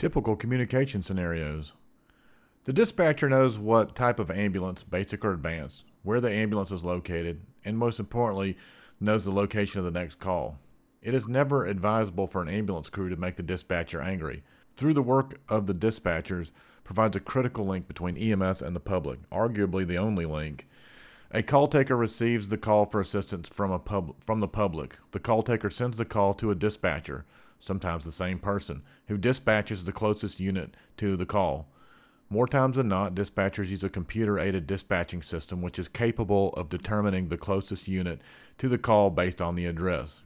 Typical communication scenarios. The dispatcher knows what type of ambulance, basic or advanced, where the ambulance is located, and most importantly, knows the location of the next call. It is never advisable for an ambulance crew to make the dispatcher angry. Through the work of the dispatchers provides a critical link between EMS and the public, arguably the only link. A call taker receives the call for assistance from a pub- from the public. The call taker sends the call to a dispatcher sometimes the same person, who dispatches the closest unit to the call. More times than not, dispatchers use a computer aided dispatching system which is capable of determining the closest unit to the call based on the address.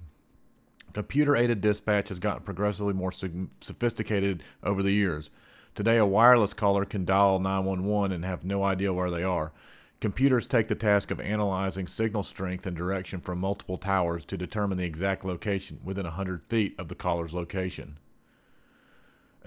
Computer aided dispatch has gotten progressively more sophisticated over the years. Today, a wireless caller can dial 911 and have no idea where they are. Computers take the task of analyzing signal strength and direction from multiple towers to determine the exact location within 100 feet of the caller's location.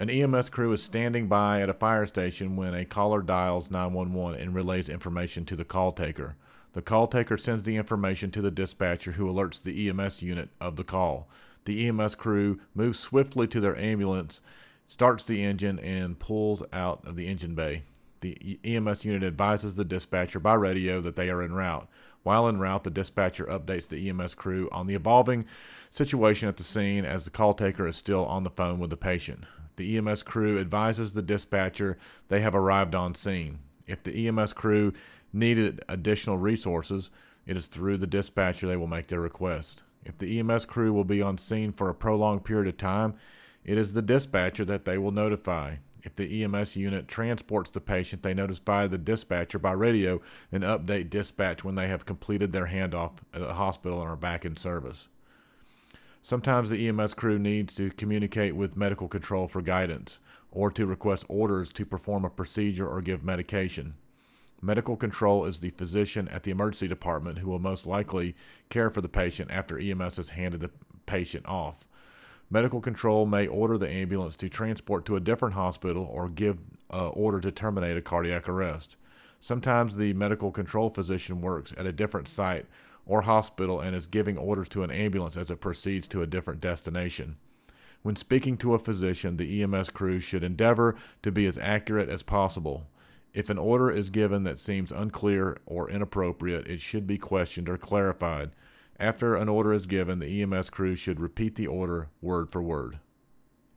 An EMS crew is standing by at a fire station when a caller dials 911 and relays information to the call taker. The call taker sends the information to the dispatcher who alerts the EMS unit of the call. The EMS crew moves swiftly to their ambulance, starts the engine, and pulls out of the engine bay. The EMS unit advises the dispatcher by radio that they are en route. While en route, the dispatcher updates the EMS crew on the evolving situation at the scene as the call taker is still on the phone with the patient. The EMS crew advises the dispatcher they have arrived on scene. If the EMS crew needed additional resources, it is through the dispatcher they will make their request. If the EMS crew will be on scene for a prolonged period of time, it is the dispatcher that they will notify. If the EMS unit transports the patient, they notify the dispatcher by radio and update dispatch when they have completed their handoff at the hospital and are back in service. Sometimes the EMS crew needs to communicate with medical control for guidance or to request orders to perform a procedure or give medication. Medical control is the physician at the emergency department who will most likely care for the patient after EMS has handed the patient off. Medical control may order the ambulance to transport to a different hospital or give uh, order to terminate a cardiac arrest. Sometimes the medical control physician works at a different site or hospital and is giving orders to an ambulance as it proceeds to a different destination. When speaking to a physician, the EMS crew should endeavor to be as accurate as possible. If an order is given that seems unclear or inappropriate, it should be questioned or clarified. After an order is given, the EMS crew should repeat the order word for word.